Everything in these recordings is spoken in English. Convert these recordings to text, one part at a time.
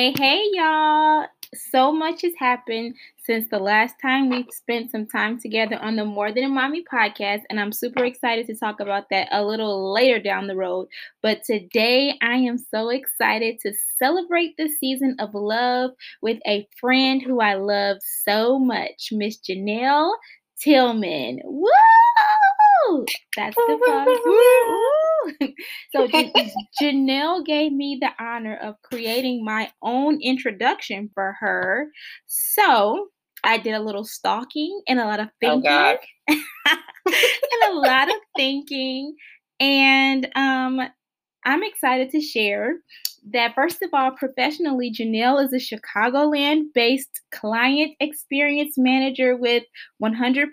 Hey, hey, y'all. So much has happened since the last time we spent some time together on the More Than a Mommy podcast, and I'm super excited to talk about that a little later down the road. But today, I am so excited to celebrate this season of love with a friend who I love so much, Miss Janelle Tillman. Woo! That's the part. so Janelle gave me the honor of creating my own introduction for her. So I did a little stalking and a lot of thinking. Oh and a lot of thinking. And um I'm excited to share that first of all, professionally, Janelle is a Chicagoland based client experience manager with 100%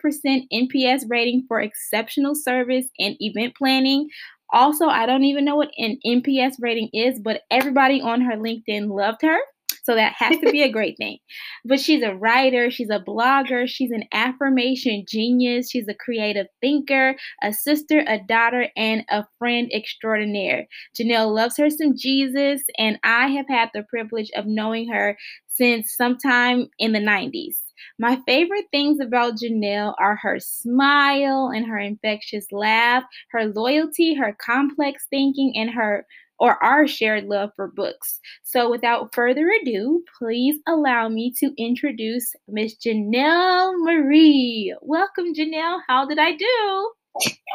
NPS rating for exceptional service and event planning. Also, I don't even know what an NPS rating is, but everybody on her LinkedIn loved her. So that has to be a great thing. But she's a writer, she's a blogger, she's an affirmation genius, she's a creative thinker, a sister, a daughter, and a friend extraordinaire. Janelle loves her some Jesus, and I have had the privilege of knowing her since sometime in the 90s. My favorite things about Janelle are her smile and her infectious laugh, her loyalty, her complex thinking, and her or our shared love for books. So, without further ado, please allow me to introduce Miss Janelle Marie. Welcome, Janelle. How did I do?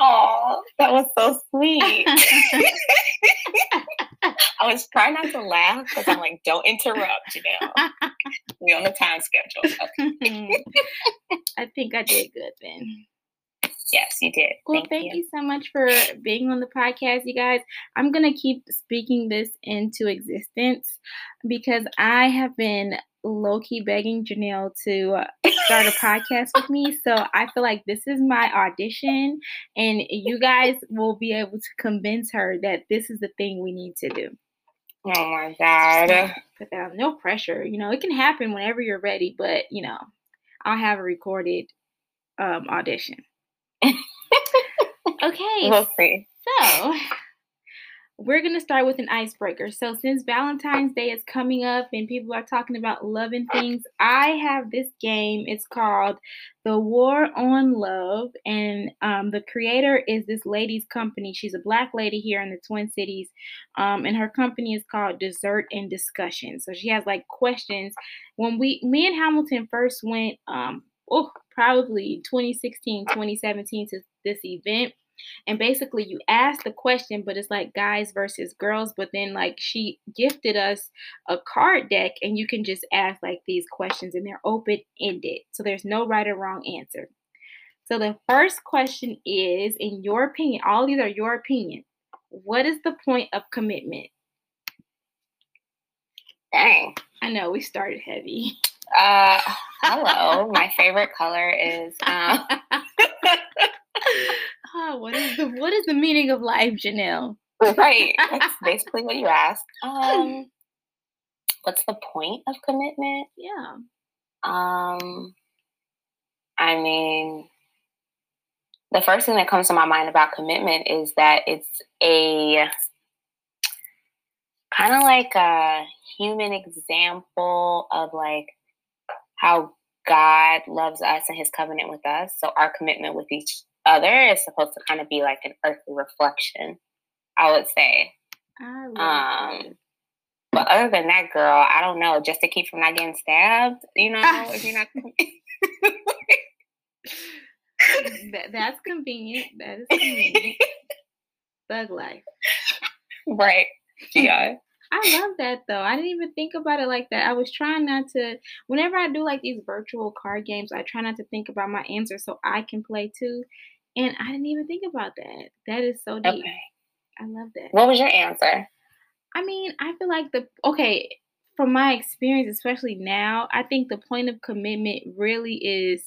Oh, that was so sweet. I was trying not to laugh because I'm like, don't interrupt, Janelle. we on the time schedule. Okay. I think I did good then. Yes, you did. Well, thank, thank you. you. so much for being on the podcast, you guys. I'm going to keep speaking this into existence because I have been low key begging Janelle to start a podcast with me. So I feel like this is my audition, and you guys will be able to convince her that this is the thing we need to do. Oh my God. Put that no pressure. You know, it can happen whenever you're ready, but you know, I'll have a recorded um, audition. okay. We'll see. So, we're going to start with an icebreaker. So, since Valentine's Day is coming up and people are talking about loving things, I have this game. It's called The War on Love. And um, the creator is this lady's company. She's a black lady here in the Twin Cities. Um, and her company is called Dessert and Discussion. So, she has like questions. When we, me and Hamilton first went, um, oh, probably 2016, 2017 to this event. And basically, you ask the question, but it's like guys versus girls. But then, like, she gifted us a card deck, and you can just ask like these questions, and they're open ended. So there's no right or wrong answer. So the first question is, in your opinion, all these are your opinion. What is the point of commitment? Dang. I know we started heavy. Uh, hello. My favorite color is. Um... oh, what is the what is the meaning of life, Janelle? Right. That's basically what you asked. Um, what's the point of commitment? Yeah. Um, I mean, the first thing that comes to my mind about commitment is that it's a kind of like a human example of like how God loves us and his covenant with us. So our commitment with each other is supposed to kind of be like an earthly reflection, I would say. I um, but other than that, girl, I don't know. Just to keep from not getting stabbed, you know, if you're not. that, that's convenient. That is convenient. Thug life. Right. Yeah. I love that though. I didn't even think about it like that. I was trying not to whenever I do like these virtual card games, I try not to think about my answer so I can play too. And I didn't even think about that. That is so deep. Okay. I love that. What was your answer? I mean, I feel like the okay, from my experience, especially now, I think the point of commitment really is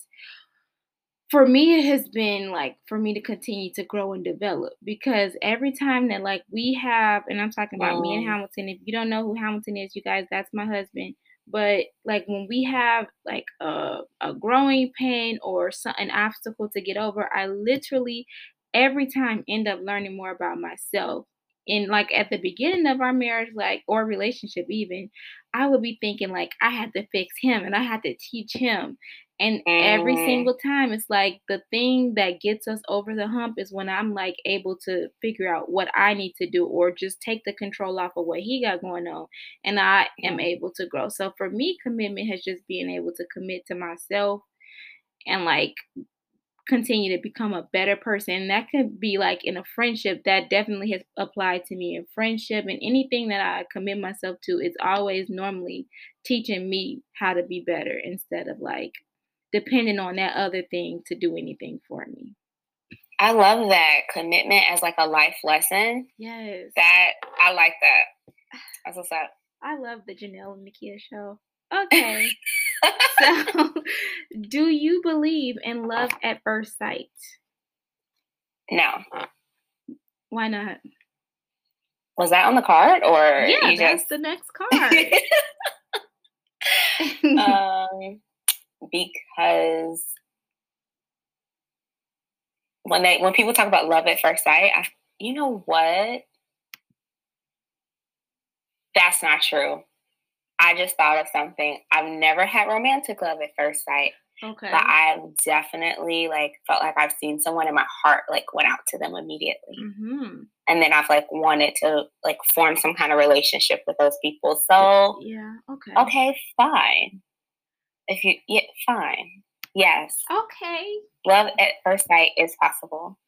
for me it has been like for me to continue to grow and develop because every time that like we have and i'm talking about me and mm. hamilton if you don't know who hamilton is you guys that's my husband but like when we have like a, a growing pain or some, an obstacle to get over i literally every time end up learning more about myself in like at the beginning of our marriage, like or relationship even, I would be thinking like I had to fix him and I had to teach him. And every Mm. single time it's like the thing that gets us over the hump is when I'm like able to figure out what I need to do or just take the control off of what he got going on and I am able to grow. So for me, commitment has just been able to commit to myself and like continue to become a better person. That could be like in a friendship that definitely has applied to me in friendship and anything that I commit myself to, it's always normally teaching me how to be better instead of like depending on that other thing to do anything for me. I love that commitment as like a life lesson. Yes. That I like that. That's what's up. I love the Janelle and Nakia show. Okay. so do you believe in love at first sight? no. Why not? Was that on the card or Yeah, that's just the next card. um because when they when people talk about love at first sight, I, you know what? That's not true. I just thought of something. I've never had romantic love at first sight, okay. but I definitely like felt like I've seen someone and my heart like went out to them immediately. hmm And then I've like wanted to like form some kind of relationship with those people. So Yeah. Okay. okay, fine. If you yeah, fine. Yes. Okay. Love at first sight is possible.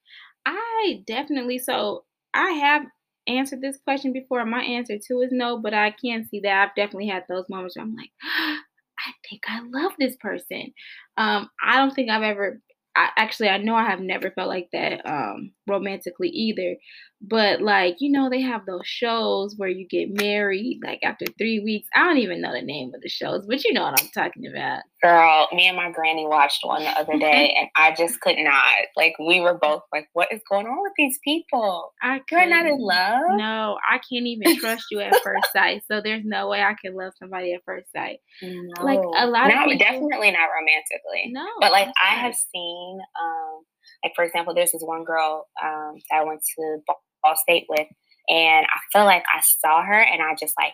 I definitely so I have answered this question before. My answer too is no, but I can see that I've definitely had those moments where I'm like, I think I love this person. Um, I don't think I've ever I actually I know I have never felt like that um romantically either. But like, you know, they have those shows where you get married like after three weeks. I don't even know the name of the shows, but you know what I'm talking about. Girl, me and my granny watched one the other day and I just could not. Like we were both like, what is going on with these people? I You're not in love? No, I can't even trust you at first sight. So there's no way I can love somebody at first sight. No. Like, a lot of people- definitely not romantically. No. But like I have seen, um, like for example, there's this one girl um, that I went to Ball State with, and I feel like I saw her and I just like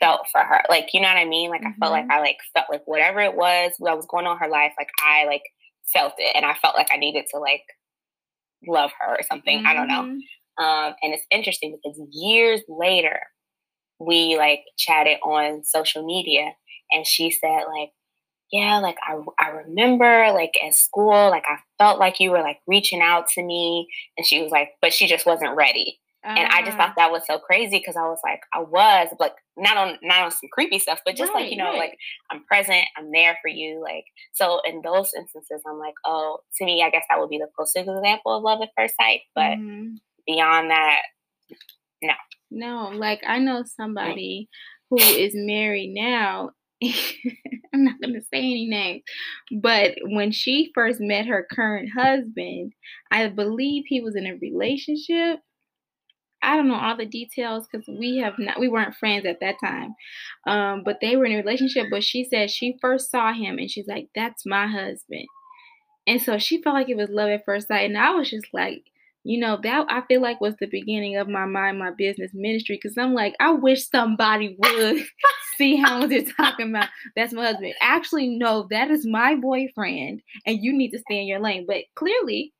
felt for her. Like you know what I mean? Like I felt like Mm-hmm. I like felt like whatever it was that was going on in her life, like I like felt it, and I felt like I needed to like love her or something. I don't know. Mhm. Um, and it's interesting because years later, we like chatted on social media, and she said like, "Yeah, like I I remember like at school, like I felt like you were like reaching out to me," and she was like, "But she just wasn't ready." And I just Ah, thought that was so crazy because I was like, I was like not on not on some creepy stuff, but just like you know, right. like I'm present, I'm there for you. Like so, in those instances, I'm like, oh, to me, I guess that would be the closest example of love at first sight. But mhm. beyond that, no, No, like I know somebody who is married now. I'm not gonna say any names, but when she first met her current husband, I believe he was in a relationship. I don't know all the details because we have not we weren't friends at that time. Um, but they were in a relationship, but she said she first saw him and she's like, That's my husband. And so she felt like it was love at first sight. And I was just like, you know, that I feel like was the beginning of my mind, my business ministry. Cause I'm like, I wish somebody would see how they're talking about. That's my husband. Actually, no, that is my boyfriend, and you need to stay in your lane. But clearly,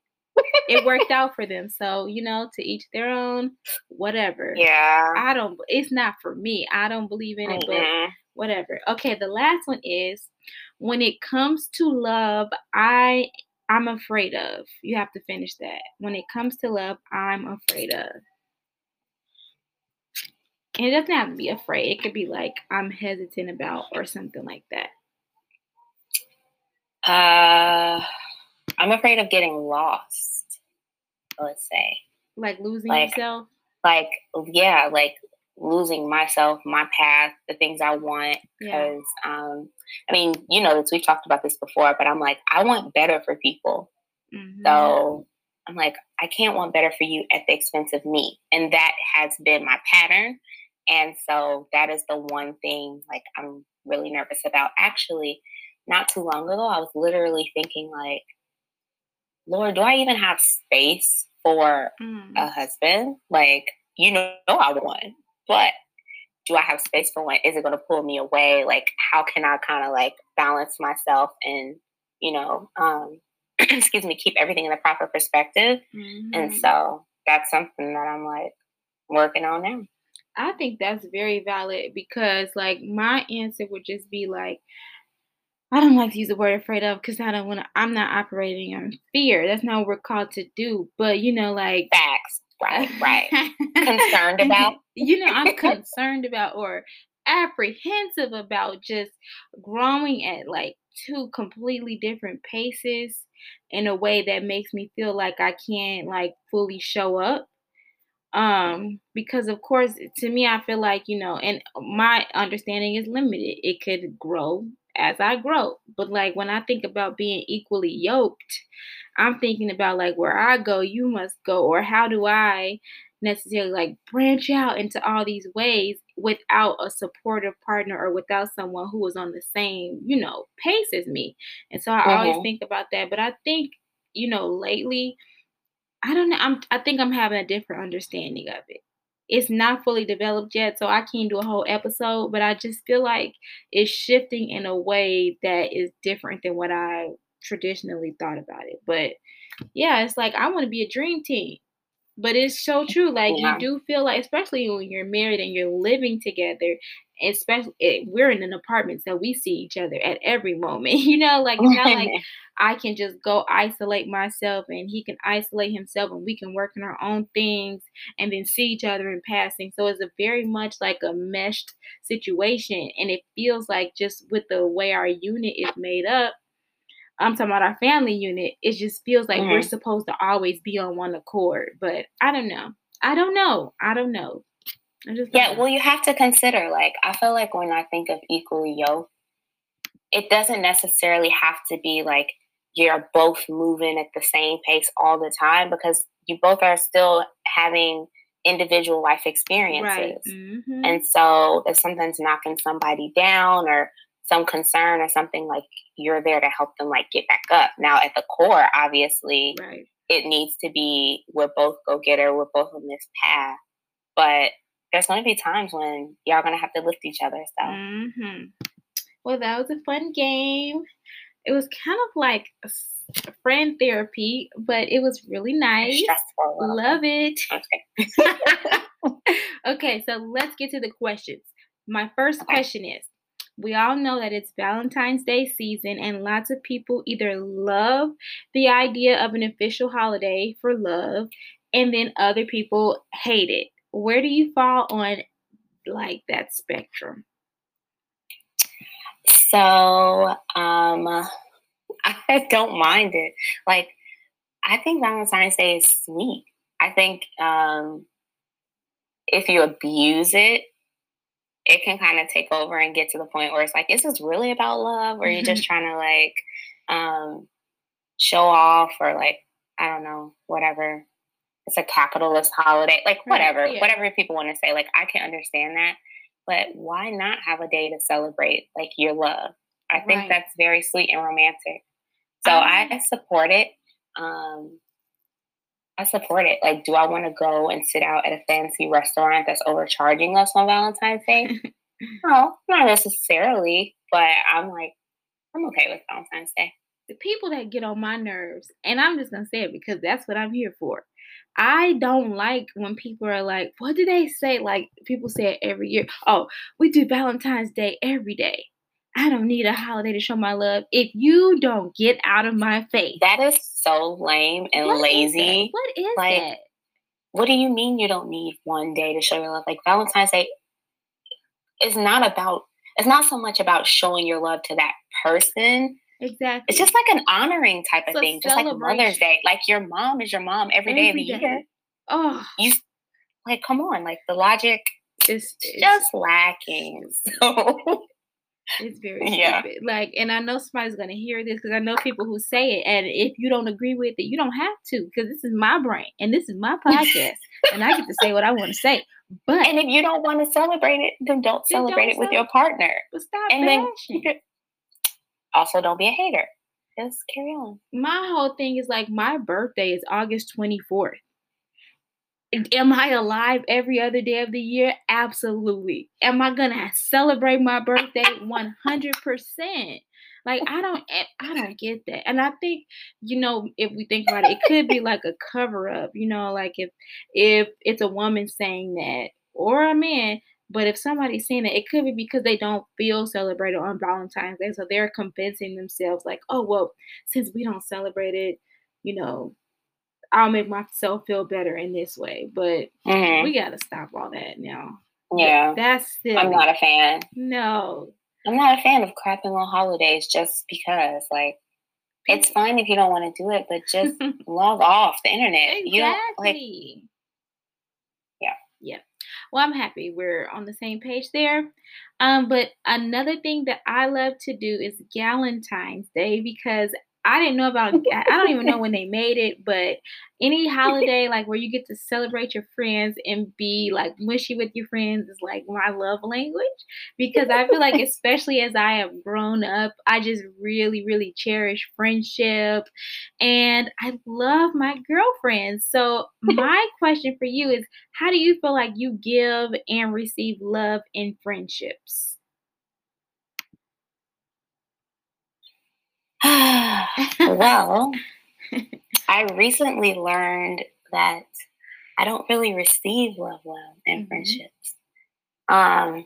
it worked out for them. So, you know, to each their own, whatever. yeah. I don't, it's not for me. I don't believe in it, but Mhm. whatever. Okay, the last one is when it comes to love, I I'm afraid of. You have to finish that. When it comes to love, I'm afraid of. And it doesn't have to be afraid. It could be like I'm hesitant about or something like that. Uh, I'm afraid of getting lost. Let's say, Like losing Like, yourself. like, yeah, like losing myself, my path, the things I want. Yeah. Because, um, I mean, you know, this we've talked about this before, but I'm like, I want better for people. Mhm. So I'm like, I can't want better for you at the expense of me. And that has been my pattern. And so that is the one thing like I'm really nervous about. Actually, not too long ago, I was literally thinking like, Lord, do I even have space for Mm. a husband? Like, you know I want but do I have space for one? Is it going to pull me away? Like, how can I kind of like balance myself and, you know, um, excuse me, keep everything in the proper perspective? Mm-hmm. And so that's something that I'm like working on now. I think that's very valid because, like, my answer would just be like, I don't like to use the word afraid of because I don't want to, I'm not operating on fear. That's not what we're called to do. But, you know, like, facts. Right, right. concerned about? You know, I'm concerned about or apprehensive about just growing at like two completely different paces in a way that makes me feel like I can't like fully show up um because of course to me i feel like you know and my understanding is limited it could grow as i grow but like when i think about being equally yoked i'm thinking about like where i go you must go or how do i necessarily like branch out into all these ways without a supportive partner or without someone who is on the same you know pace as me and so i mm-hmm. always think about that but i think you know lately I don't know. I'm I think I'm having a different understanding of it. It's not fully developed yet, so I can't do a whole episode, but I just feel like it's shifting in a way that is different than what I traditionally thought about it. But yeah, it's like I want to be a dream team. But it's so true. Like yeah. you do feel like, especially when you're married and you're living together, especially it, eh, we're in an apartment, so we see each other at every moment. You know, like it's not like I can just go isolate myself and he can isolate himself and we can work in our own things and then see each other in passing. So it's a very much like a meshed situation. And it feels like just with the way our unit is made up, I'm talking about our family unit, it just feels like mm-hmm. we're supposed to always be on one accord. But I don't know. I don't know. I don't know. I just yeah, know. well, you have to consider, like, I feel like when I think of equally yoked, it doesn't necessarily have to be like you're both moving at the same pace all the time because you both are still having individual life experiences. Right. Mm-hmm. And so if something's knocking somebody down or some concern or something like you're there to help them like get back up. Now at the core, obviously right. it needs to be we're both go getter, we're both on this path. But there's gonna be times when y'all gonna have to lift each other. So mm-hmm. Well, that was a fun game it was kind of like friend therapy, but it was really nice. Love it. Okay. okay, so let's get to the questions. My first okay. question is we all know that it's Valentine's Day season, and lots of people either love the idea of an official holiday for love, and then other people hate it. Where do you fall on like that spectrum? So, um, I don't mind it. Like, I think Valentine's Day is sweet. I think um, if you abuse it, it can kind of take over and get to the point where it's like, is this really about love? Or you're just trying to like um, show off or like, I don't know, whatever. It's a capitalist holiday, like whatever, right, yeah. whatever people want to say. Like, I can understand that. But why not have a day to celebrate like your love? I think right. that's very sweet and romantic. So I um support it. Um, I support it. Like, do I want to go and sit out at a fancy restaurant that's overcharging us on Valentine's Day? no, not necessarily. But I'm like, I'm okay with Valentine's Day. The people that get on my nerves, and I'm just gonna say it because that's what I'm here for. I don't like when people are like, what do they say? Like people say it every year. Oh, we do Valentine's Day every day. I don't need a holiday to show my love. If you don't get out of my face. That is so lame and what lazy. Is what is like, that? What do you mean you don't need one day to show your love? Like Valentine's Day is not about it's not so much about showing your love to that person. Exactly. It's just like an honoring type of thing. Just like Mother's Day. Like your mom is your mom every, every day of the day. year. Oh. You like come on, like the logic is just lacking. So it's very yeah. stupid. Like, and I know somebody's gonna hear this because I know people who say it. And if you don't agree with it, you don't have to because this is my brain and this is my podcast, and I get to say what I want to say. But and if you don't want to celebrate it, then don't then celebrate don't it with your partner. But stop and bashing. then also don't be a hater. Just carry on. My whole thing is like my birthday is August twenty fourth. Am I alive every other day of the year? Absolutely. Am I gonna celebrate my birthday? 100%. Like I don't eh, I don't get that. And I think, you know, if we think about it, it could be like a cover up, you know, like if if it's a woman saying that or a man, but if somebody's saying it, it could be because they don't feel celebrated on Valentine's Day. So they're convincing themselves like, oh well, since we don't celebrate it, you know, I'll make myself feel better in this way. But mm-hmm. we gotta stop all that now. Yeah. That's silly. I'm not a fan. No. I'm not a fan of crapping on holidays just because, like, it's fine if you don't want to do it, but just log off the internet. Exactly. You don't like. Yeah. Yeah. Well, I'm happy we're on the same page there. Um, but another thing that I love to do is Galentine's Day because I didn't know about I don't even know when they made it, but any holiday like where you get to celebrate your friends and be like mushy with your friends is like my love language because I feel like especially as I have grown up, I just really really cherish friendship and I love my girlfriends. So my question for you is how do you feel like you give and receive love in friendships? well, I recently learned that I don't really receive love well in mm-hmm. friendships. Um,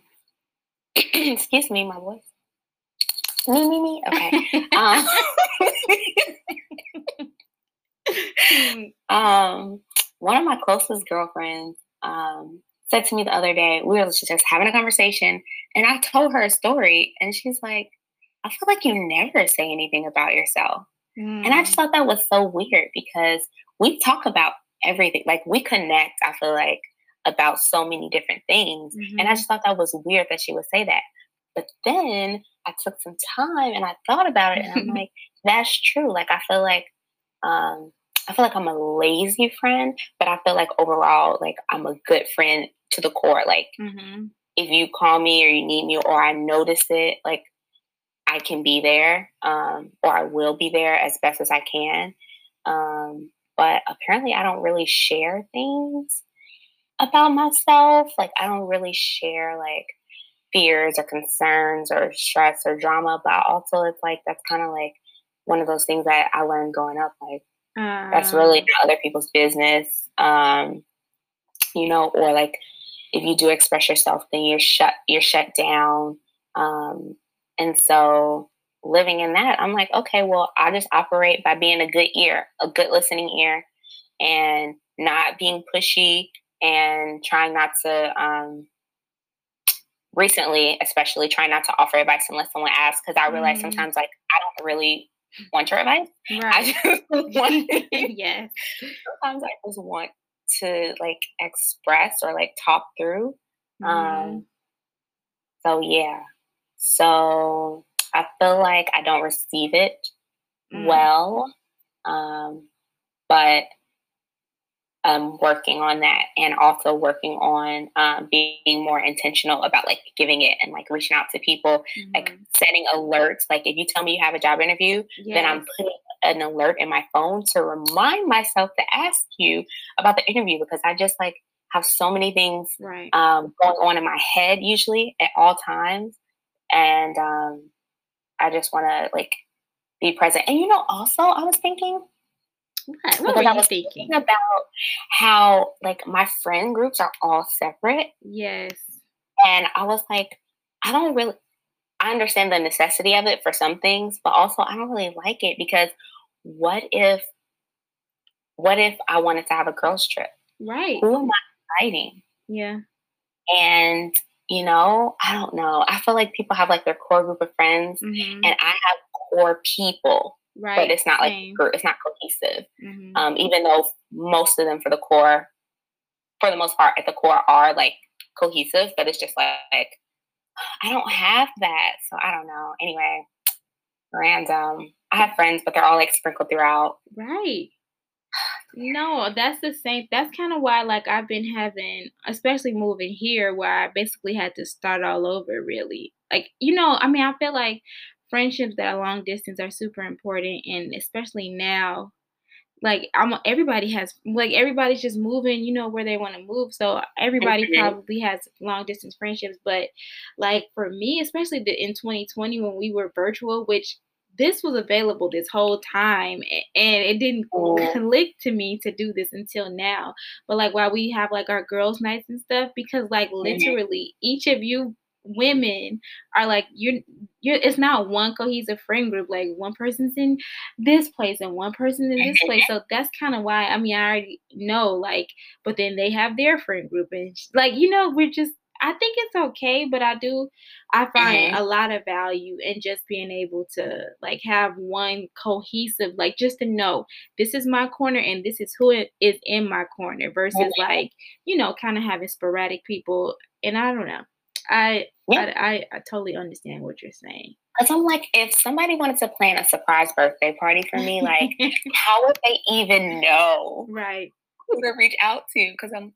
excuse me, my voice. Me, me, me. Okay. um, um, one of my closest girlfriends um, said to me the other day, we were just having a conversation, and I told her a story, and she's like, I feel like you never say anything about yourself. Mm. And I just mm. thought that was so weird because we talk about everything. Like we connect, I feel like, about so many different things. Mm-hmm. And I mm-hmm. just thought that was weird that she would say that. But then I took some time and I thought about it and I'm like, that's true. Like I feel like um I feel like I'm a lazy friend, but I feel like overall, like I'm a good friend to the core. Like mm-hmm. if you call me or you need me or I notice it, like I can be there um, or I will be there as best as I can. Um, but apparently, I don't really share things about myself. Like, I don't really share like fears or concerns or stress or drama. But also, it's like that's kind of like one of those things that I learned growing up. Like, that's really not other people's business. Um, you know, or like if you do express yourself, then you're shut. You're shut down. Um, and so living in that, I'm like, okay, well, I just operate by being a good ear, a good listening ear, and not being pushy and trying not to um, recently especially trying not to offer advice unless someone asks because i realize mm-hmm. sometimes like i don't really want your advice right. i just want yes sometimes i just want to like express or like talk through mm-hmm. um so yeah so I feel like I don't receive it mm. well, um, but I'm working on that and also working on um, being more intentional about like giving it and like reaching out to people, mm-hmm. like setting alerts. Like if you tell me you have a job interview, yes. then I'm putting an alert in my phone to remind myself to ask you about the interview because I just like have so many things right. um, going on in my head usually at all times and um, I just want to like be present. And you know, also I was thinking. What, what were you I was thinking? thinking about how like my friend groups are all separate. Yes. And I was like, I don't really I understand the necessity of it for some things, but also I don't really like it because what if what if I wanted to have a girls trip? Right. Who am I inviting? Yeah. And you know, I don't know. I feel like people have like their core group of friends, mm-hmm. and I have core people, right? But it's not like it's not cohesive. Mm-hmm. Um, even though most of them, for the core, for the most part, at the core are like cohesive, but it's just like, like I don't have that, so I don't know. Anyway, random. I have friends, but they're all like sprinkled throughout. Right. No, that's the same. That's kind of why, like, I've been having, especially moving here, where I basically had to start all over, really. Like, you know, I mean, I feel like friendships that are long distance are super important. And especially now like I'm everybody has like everybody's just moving, you know, where they want to move. So everybody mm-hmm. probably has long distance friendships, but like for me, especially the, in 2020 when we were virtual, which this was available this whole time and it didn't oh. click to me to do this until now but like while we have like our girls nights and stuff because like mm-hmm. literally each of you women are like you're you're it's not one cohesive friend group like one person's in this place and one person in this place so that's kind of why i mean i already know like but then they have their friend group and like you know we're just I think it's okay, but I do I find mm-hmm. a lot of value in just being able to like have one cohesive like just to know this is my corner and this is who is in my corner versus mm-hmm. like, you know, kind of having sporadic people and I don't know. I, yeah. I, I I totally understand what you're saying. Cause I'm like, if somebody wanted to plan a surprise birthday party for me, like, how would they even know? Right. Who to reach out to? Because I'm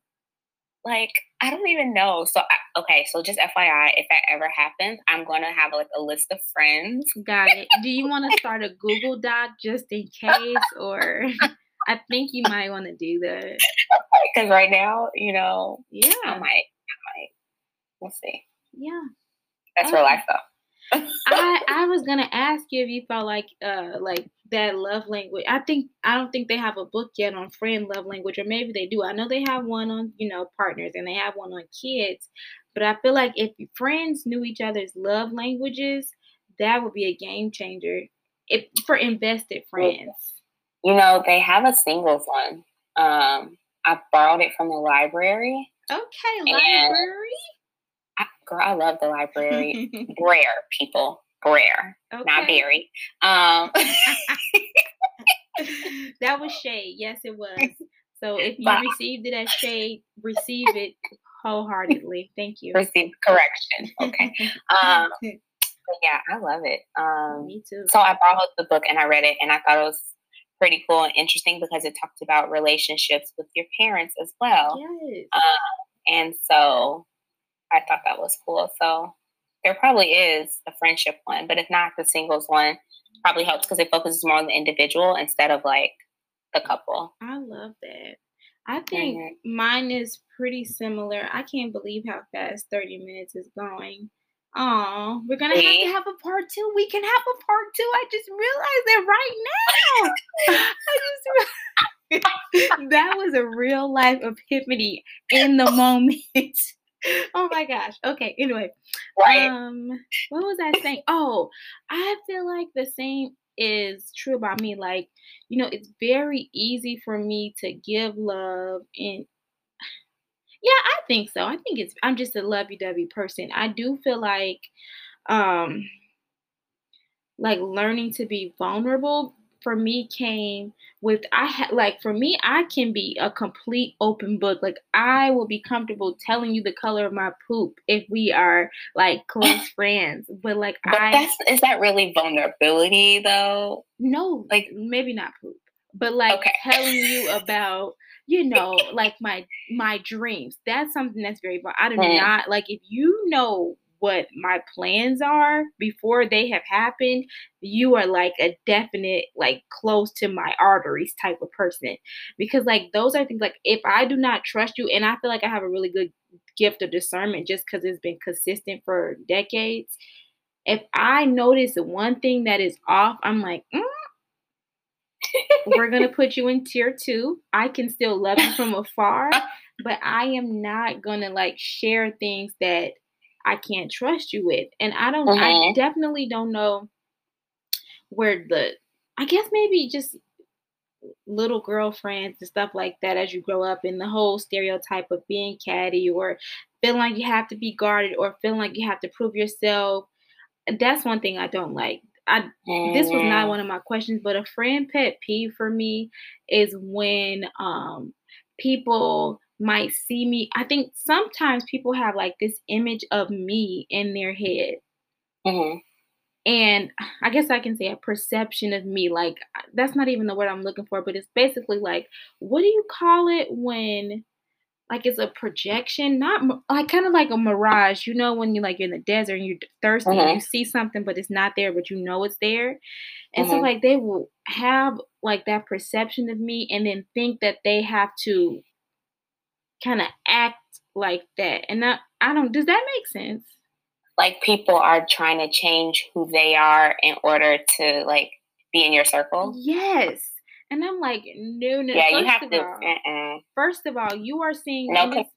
like, I don't even know. So, okay, so just FYI, if that ever happens, I'm going to have like a list of friends. Got it. Do you want to start a Google Doc just in case? Or I think you might want to do that. Because right now, you know, yeah, I might, I might. We'll see. Yeah. That's okay. real life though. I I was gonna ask you if you felt like uh like that love language. I think I don't think they have a book yet on friend love language, or maybe they do. I know they have one on you know partners and they have one on kids, but I feel like if friends knew each other's love languages, that would be a game changer. If for invested friends. You know they have a singles one. Um, I borrowed it from the library. Okay, library. I, girl, I love the library. Rare people, rare, okay. not very. Um, that was shade. Yes, it was. So if you but, received it as shade, receive it wholeheartedly. Thank you. Receive correction. Okay. Um, yeah, I love it. Um, Me too. So I borrowed the book and I read it, and I thought it was pretty cool and interesting because it talked about relationships with your parents as well. Yes. Um, and so I thought that was cool. So there probably is a friendship one, but if not, the singles one probably helps because it focuses more on the individual instead of like the couple. I love that. I think mm-hmm. mine is pretty similar. I can't believe how fast 30 minutes is going. Oh, we're gonna have to have a part two. We can have a part two. I just realized it right now. I just that was a real life epiphany in the moment. oh my gosh. Okay. Anyway, right. um, what was I saying? Oh, I feel like the same is true about me. Like, you know, it's very easy for me to give love and yeah, I think so. I think it's I'm just a lovey-dovey person. I do feel like um like learning to be vulnerable for me came with I had like for me I can be a complete open book. Like I will be comfortable telling you the color of my poop if we are like close friends. But like but I that's is that really vulnerability though? No, like maybe not poop. But like okay. telling you about you know like my my dreams that's something that's very i do mm. not like if you know what my plans are before they have happened, you are like a definite, like close to my arteries type of person. Because like those are things like if I do not trust you, and I feel like I have a really good gift of discernment just because it's been consistent for decades. If I notice one thing that is off, I'm like, mm, we're gonna put you in tier two. I can still love you from afar, but I am not gonna like share things that I can't trust you with. And I don't, I mm-hmm. definitely don't know where the, I guess maybe just little girlfriends and stuff like that as you grow up in the whole stereotype of being catty or feeling like you have to be guarded or feeling like you have to prove yourself. That's one thing I don't like. I mm-hmm. this was not mm-hmm. one of my questions, but a friend pet peeve for me is when um people might see me. I think sometimes people have like this image of me in their head. Mm-hmm. And I guess I can say a perception of me. Like, that's not even the word I'm looking for, but it's basically like, what do you call it when like it's a projection, not like kind of like a mirage. You know, when you like you're in the desert and you're thirsty, mm-hmm. and you see something, but it's not there, but you know it's there. And mm-hmm. so, like, they will have like that perception of me and then think that they have to kind of act like that. And I, I don't, does that make sense? Like, people are trying to change who they are in order to like be in your circle? Yes. And I'm like, no, no. Yeah, you have to. All, uh-uh. First of all, you are seeing no, this,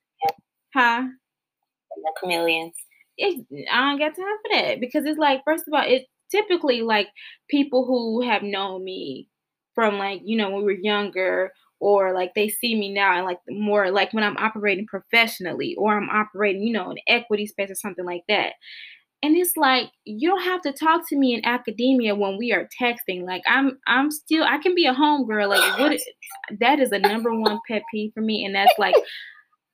huh? No chameleons. It, I don't got time for that because it's like, first of all, it's typically like people who have known me from like you know when we were younger or like they see me now and like more like when I'm operating professionally or I'm operating, you know, in equity space or something like that. And it's like you don't have to talk to me in academia when we are texting. Like I'm I'm still I can be a homegirl. Like what that is a number one pet peeve for me. And that's like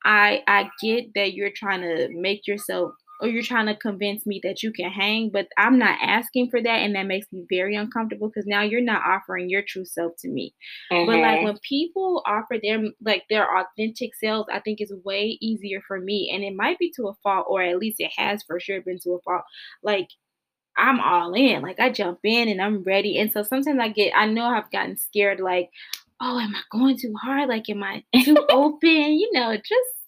I I get that you're trying to make yourself or you're trying to convince me that you can hang, but I'm not asking for that, and that makes me very uncomfortable because now you're not offering your true self to me. Mm-hmm. But like mm-hmm. when people offer their like their authentic selves, I think it's way easier for me, and it might be to a fault, or at least it has for sure been to a fault. Like I'm all in, like I jump in and I'm ready, and so sometimes I get, I know I've gotten scared, like, oh, am I going too hard? Like, am I too open? You know, just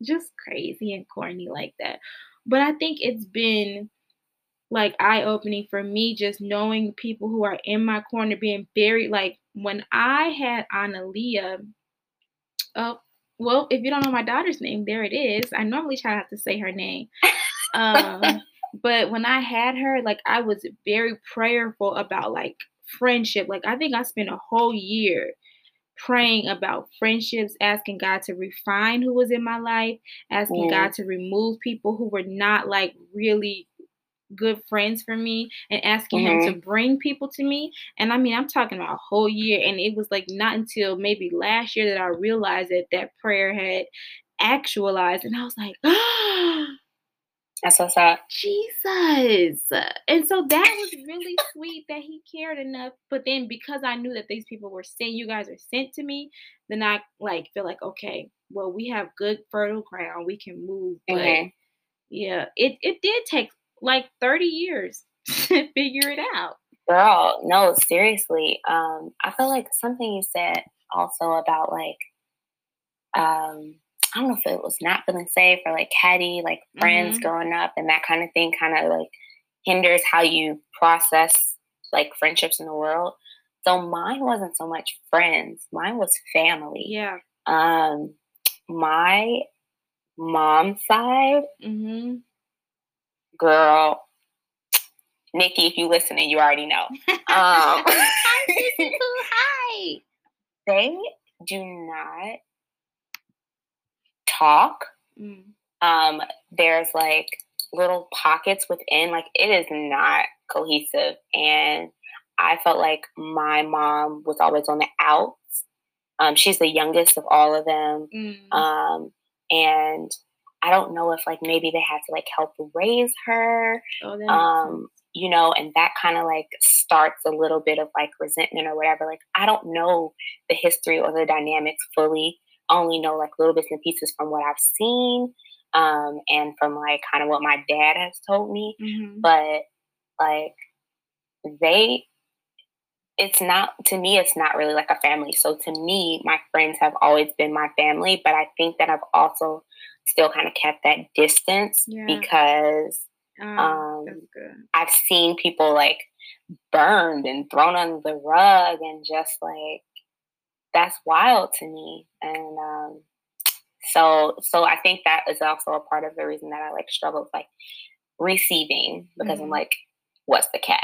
just crazy and corny like that. But I think it's been like eye opening for me just knowing people who are in my corner being very like when I had Analia. Oh, well, if you don't know my daughter's name, there it is. I normally try not to say her name. Um, but when I had her, like I was very prayerful about like friendship. Like I think I spent a whole year praying about friendships, asking God to refine who was in my life, asking mm. God to remove people who were not like really good friends for me and asking mm-hmm. him to mm-hmm. bring people to me. And I mean, I'm talking about a whole year. And it was like not until maybe last year that I realized that that prayer had actualized. And I was like, oh, That's what's up. Jesus. And so that was really sweet that he cared enough. But then because I knew that these people were sent, you guys are sent to me, then I like feel like, okay, well, we have good fertile ground. We can move. But mm-hmm. yeah, it, it did take like 30 years to figure it out. Girl, no, seriously. Um, I feel like something you said also about like um I don't know if it was not feeling safe or like catty, like friends mm-hmm. growing up and that kind of thing kind of like hinders how you process like friendships in the world. So mine wasn't so much friends, mine was family. Yeah. Um, my mom's side, mm-hmm. girl, Nikki, if you listening, you already know. Um, Hi. They do not talk. Mm. Um, there's like little pockets within, like it is not cohesive. And I felt like my mom was always on the outs. Um, she's the youngest of all of them. Mm. Um, and I don't know if like maybe they had to like help raise her. Oh, um, you know, and that kind of like starts a little bit of like resentment or whatever. Like I don't know the history or the dynamics fully only know like little bits and pieces from what I've seen um, and from like kind of what my dad has told me. Mm-hmm. But like they, it's not, to me, it's not really like a family. So to me, my friends have always been my family, but I think that I've also still kind of kept that distance yeah. because oh, um, I've seen people like burned and thrown under the rug and just like that's wild to me. And um, so so I think that is also a part of the reason that I like struggle with like receiving because mm-hmm. I'm like, what's the catch?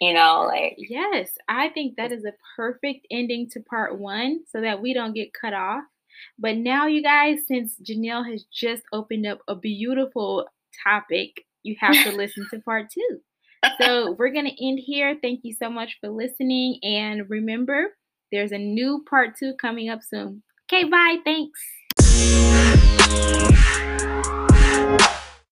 You know, like yes, I think that is a perfect ending to part one so that we don't get cut off. But now, you guys, since Janelle has just opened up a beautiful topic, you have to listen to part two. So we're going to end here. Thank you so much for listening. And remember, there's a new part two coming up soon. Okay, bye. Thanks.